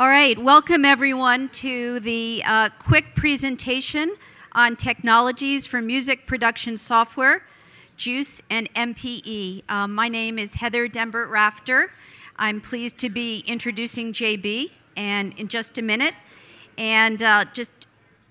All right, welcome everyone to the uh, quick presentation on technologies for music production software, JUCE and MPE. Um, my name is Heather Dembert Rafter. I'm pleased to be introducing JB and in just a minute. And uh, just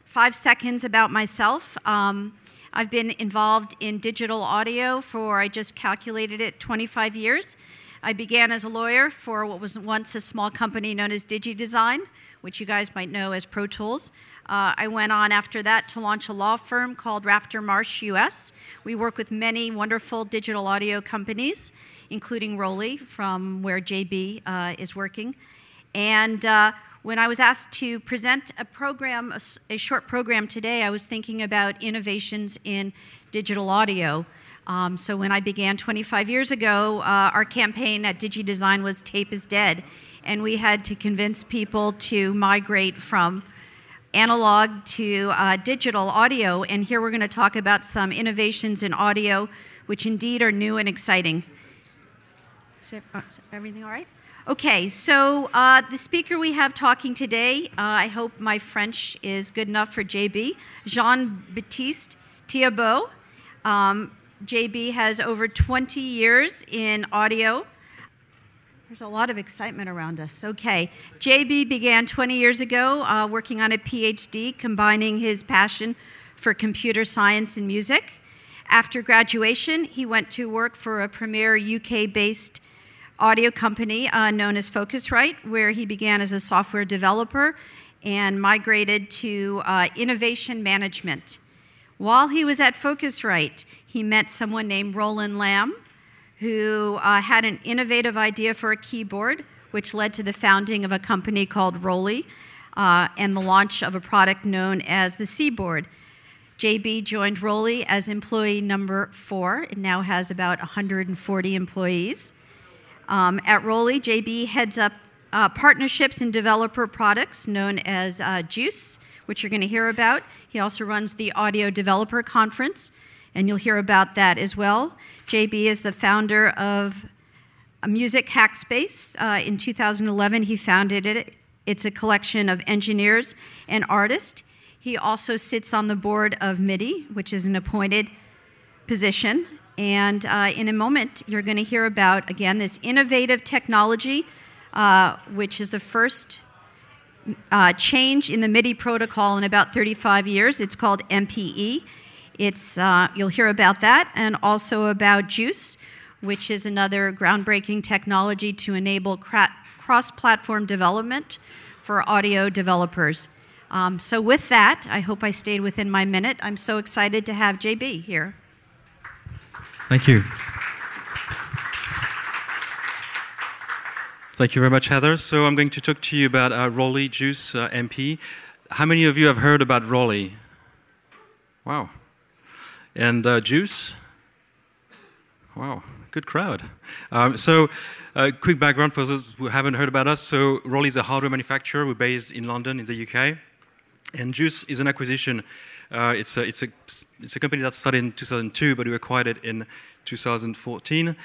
five seconds about myself. Um, I've been involved in digital audio for, I just calculated it, 25 years. I began as a lawyer for what was once a small company known as DigiDesign, which you guys might know as Pro Tools. Uh, I went on after that to launch a law firm called Rafter Marsh US. We work with many wonderful digital audio companies, including ROLI, from where JB uh, is working. And uh, when I was asked to present a program, a, a, short program today, I was thinking about innovations in digital audio. Um, so when I began 25 years ago, uh, our campaign at DigiDesign was Tape is Dead. And we had to convince people to migrate from analog to uh, digital audio. And here we're going to talk about some innovations in audio, which indeed are new and exciting. Is, uh, everything all right? Okay, so uh, the speaker we have talking today, uh, I hope my French is good enough for JB, Jean Baptiste Thiebaut. Um, JB has over 20 years in audio. There's a lot of excitement around us. Okay. JB began 20 years ago uh, working on a PhD, combining his passion for computer science and music. After graduation, he went to work for a premier UK based audio company uh, known as Focusrite, where he began as a software developer and migrated to uh, innovation management. While he was at Focusrite, he met someone named Roland Lamb, who uh, had an innovative idea for a keyboard, which led to the founding of a company called ROLI uh, and the launch of a product known as the Seaboard. JB joined ROLI as employee number four. It now has about 140 employees. Um, at ROLI, JB heads up uh, partnerships and developer products known as uh, JUCE, which you're going to hear about. He also runs the Audio Developer Conference, and you'll hear about that as well. JB is the founder of Music Hackspace. Uh, in 2011, he founded it. It's a collection of engineers and artists. He also sits on the board of MIDI, which is an appointed position. And uh, in a moment, you're going to hear about, again, this innovative technology, uh, which is the first uh, change in the MIDI protocol in about 35 years. It's called MPE. It's, uh, you'll hear about that and also about JUCE, which is another groundbreaking technology to enable cross platform development for audio developers. Um, so, with that, I hope I stayed within my minute. I'm so excited to have JB here. Thank you. Thank you very much, Heather. So, I'm going to talk to you about uh, ROLI JUCE uh, MP. How many of you have heard about ROLI? Wow. And uh, JUCE? Wow, good crowd. Um, so, uh, quick background for those who haven't heard about us. So, ROLI is a hardware manufacturer. We're based in London, in the UK. And JUCE is an acquisition. Uh, it's, a, it's, a, it's a company that started in 2002, but we acquired it in 2014.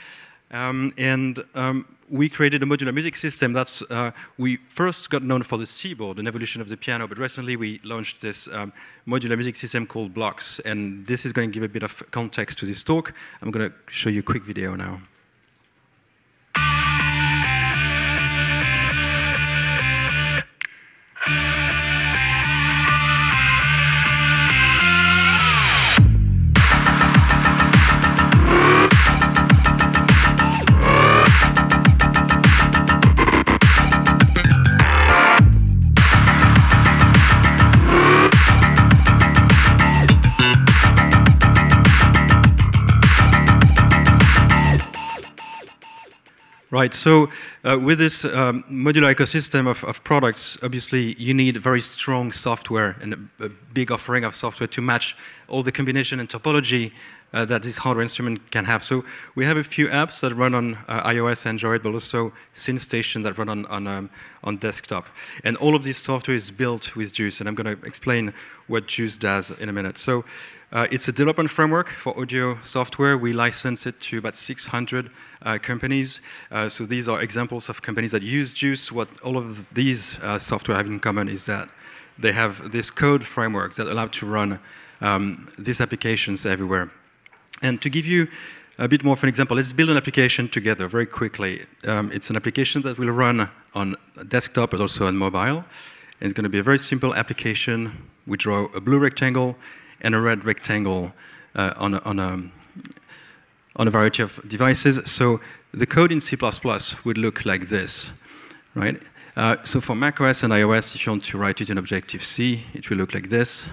Um, and um, we created a modular music system. That's uh, we first got known for the Seaboard, an evolution of the piano, but recently we launched this um, modular music system called Blocks. And this is going to give a bit of context to this talk. I'm going to show you a quick video now. Right, so uh, with this um, modular ecosystem of, of, products, obviously you need very strong software and a, a, big offering of software to match all the combination and topology uh, that this hardware instrument can have. So we have a few apps that run on uh, iOS, Android, but also SynStation that run on on, um, on desktop. And all of this software is built with JUCE, and I'm going to explain what JUCE does in a minute. So uh, it's a development framework for audio software. We license it to about 600 uh, companies. Uh, so these are examples of companies that use JUCE. What all of these uh, software have in common is that they have this code framework that allow to run um, these applications everywhere. And to give you a bit more of an example, let's build an application together very quickly. Um, it's an application that will run on desktop but also on mobile. And it's going to be a very simple application. We draw a blue rectangle and a red rectangle uh, on, a, on, a, on a variety of devices. So the code in C++ would look like this, right? Uh, so for macOS and iOS, if you want to write it in Objective-C, it will look like this.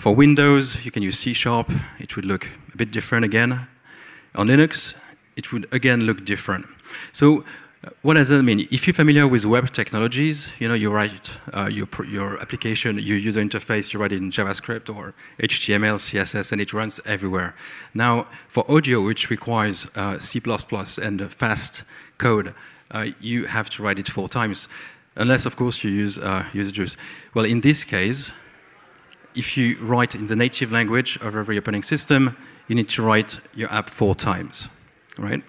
For Windows, you can use C Sharp. It would look a bit different again. On Linux, it would again look different. So what does that mean? If you're familiar with web technologies, you know, you write uh, your, your application, your user interface, you write it in JavaScript or HTML, CSS, and it runs everywhere. Now, for audio, which requires uh, C++ and fast code, uh, you have to write it four times, unless, of course, you use uh, user JUCE. Well, in this case, if you write in the native language of every operating system, you need to write your app four times, right?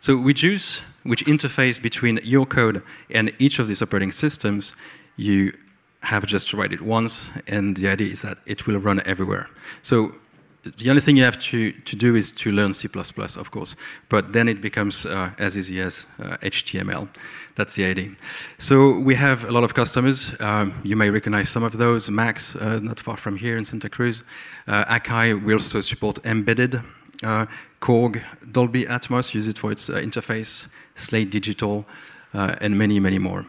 So JUCE, which interface between your code and each of these operating systems, you have just to write it once, and the idea is that it will run everywhere. So the only thing you have to, to do is to learn C++, of course, but then it becomes uh, as easy as uh, HTML. That's the idea. So we have a lot of customers. Um, you may recognize some of those. Max, uh, not far from here in Santa Cruz. Uh, Akai, we also support embedded uh, Korg, Dolby Atmos, use it for its uh, interface, Slate Digital, and many, many more.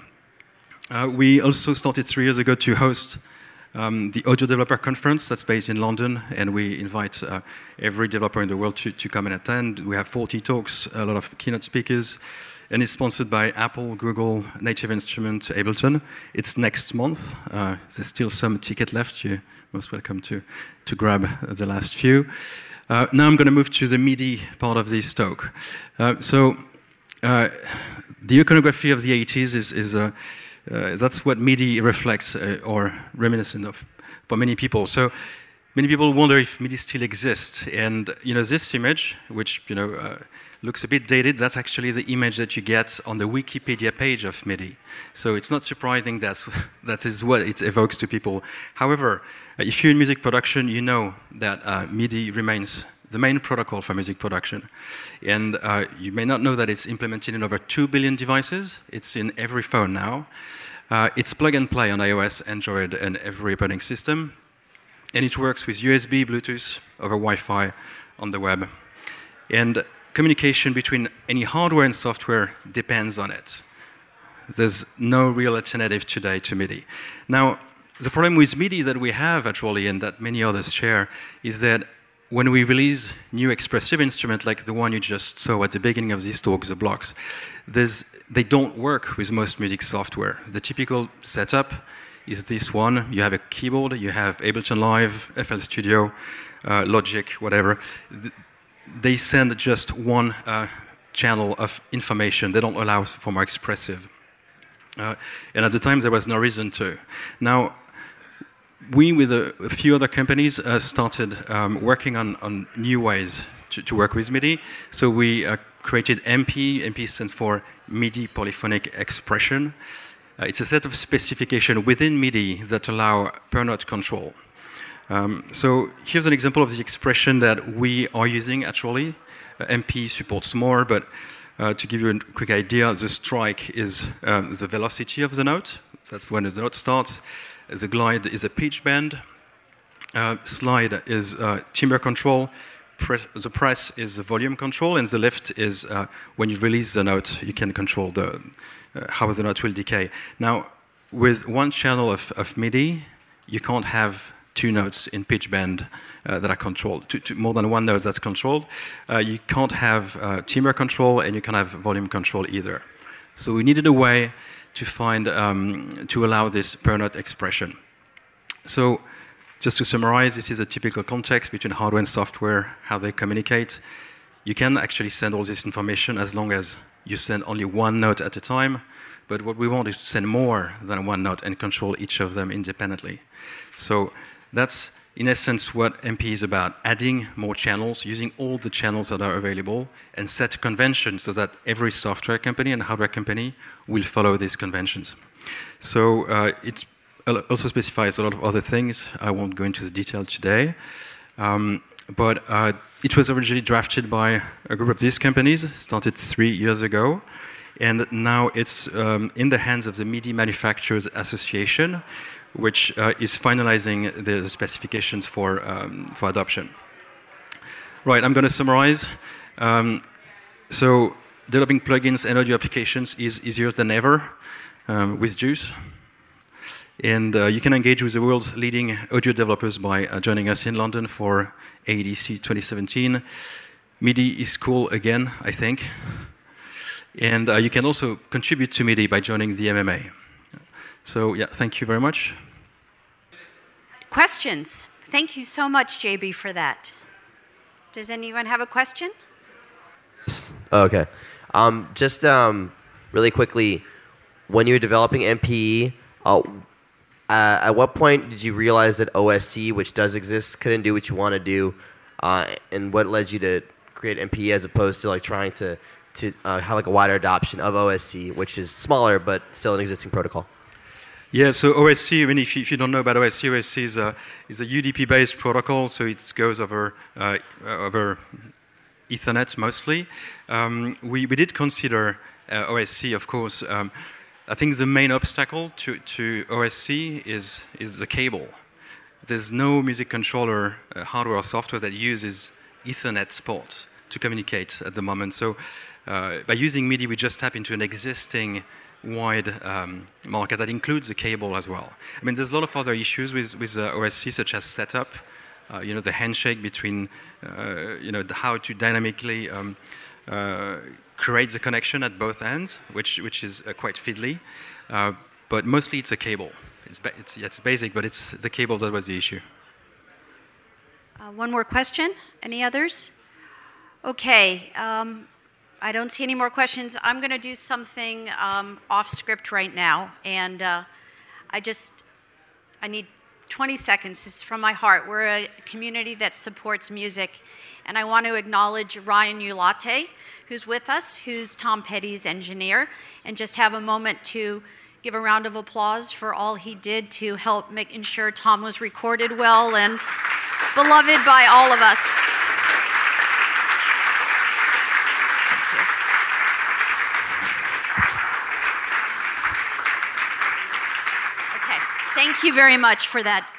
we also started three years ago to host um, the Audio Developer Conference that's based in London, and we invite uh, every developer in the world to, to come and attend. We have 40 talks, a lot of keynote speakers, and it's sponsored by Apple, Google, Native Instrument, Ableton. It's next month. Uh, there's still some ticket left. You're most welcome to, to grab the last few. Uh, now I'm going to move to the MIDI part of this talk. Uh, so uh, the iconography of the 80s is, is uh, that's what MIDI reflects uh, or reminiscent of for many people. So many people wonder if MIDI still exists. And you know this image, which you know looks a bit dated, that's actually the image that you get on the Wikipedia page of MIDI. So it's not surprising that's, that is what it evokes to people. However, if you're in music production, you know that uh, MIDI remains the main protocol for music production. And uh, you may not know that it's implemented in over 2 billion devices. It's in every phone now. Uh, it's plug and play on iOS, Android, and every operating system. And it works with USB, Bluetooth, over Wi Fi on the web. And communication between any hardware and software depends on it. There's no real alternative today to MIDI. Now, the problem with MIDI that we have actually, and that many others share, is that when we release new expressive instruments like the one you just saw at the beginning of this talk, the blocks, they don't work with most music software. The typical setup is this one. You have a keyboard, you have Ableton Live, FL Studio, uh, Logic, whatever. They send just one uh, channel of information. They don't allow for more expressive. Uh, and at the time, there was no reason to. Now, we, with a, a few other companies, uh, started um, working on, on, new ways to, to, work with MIDI. So we uh, created MP. MP stands for MIDI Polyphonic Expression. Uh, it's a set of specification within MIDI that allow per note control. Um, so here's an example of the expression that we are using actually. Uh, MP supports more, but uh, to give you a quick idea, the strike is um, the velocity of the note. That's when the note starts the glide is a pitch bend. Uh, slide is uh, timbre control. The press is the volume control, and the lift is uh, when you release the note, you can control the, uh, how the note will decay. Now, with one channel of, of MIDI, you can't have two notes in pitch bend uh, that are controlled, two, two, more than one note that's controlled. Uh, you can't have uh, timbre control and you can't have volume control either. So we needed a way to find um, to allow this note expression. So just to summarize, this is a typical context between hardware and software, how they communicate. You can actually send all this information as long as you send only one note at a time. But what we want is to send more than one note and control each of them independently. So that's in essence what MP is about adding more channels, using all the channels that are available, and set conventions so that every software company and hardware company will follow these conventions. So uh, it also specifies a lot of other things. I won't go into the detail today. Um, but uh, it was originally drafted by a group of these companies, started three years ago, and now it's um, in the hands of the MIDI Manufacturers Association, which uh, is finalizing the specifications for, um, for adoption. Right, I'm going to summarize. Um, so, developing plugins and audio applications is easier than ever um, with JUCE. And uh, you can engage with the world's leading audio developers by uh, joining us in London for AEDC 2017. MIDI is cool again, I think. And uh, you can also contribute to MIDI by joining the MMA. So, yeah, thank you very much. Questions? Thank you so much, JB, for that. Does anyone have a question? Oh, okay. Um, just um, really quickly, when you were developing MPE, uh, uh, at what point did you realize that OSC, which does exist, couldn't do what you want to do? Uh, and what led you to create MPE as opposed to like trying to to uh, have like a wider adoption of OSC, which is smaller but still an existing protocol? Yeah, so OSC, I mean, if you, if you don't know about OSC, OSC is a, is a UDP-based protocol, so it goes over, uh, over Ethernet mostly. Um, we, we did consider uh, OSC, of course. Um, I think the main obstacle to, to OSC is, is the cable. There's no music controller, uh, hardware or software that uses Ethernet ports to communicate at the moment. So uh, by using MIDI, we just tap into an existing wide um, market that includes the cable as well. I mean, there's a lot of other issues with, with uh, OSC, such as setup, uh, you know, the handshake between, uh, you know, the, how to dynamically um, uh, create the connection at both ends, which, which is uh, quite fiddly. but mostly it's a cable. It's, ba it's, it's basic, but it's the cable that was the issue. one more question. Any others? Okay. Um, I don't see any more questions. I'm going to do something um, off script right now, and uh, I just I need 20 seconds. Is from my heart. We're a community that supports music, and I want to acknowledge Ryan Ulyate, who's with us, who's Tom Petty's engineer, and just have a moment to give a round of applause for all he did to help make ensure Tom was recorded well and beloved by all of us. Thank you very much for that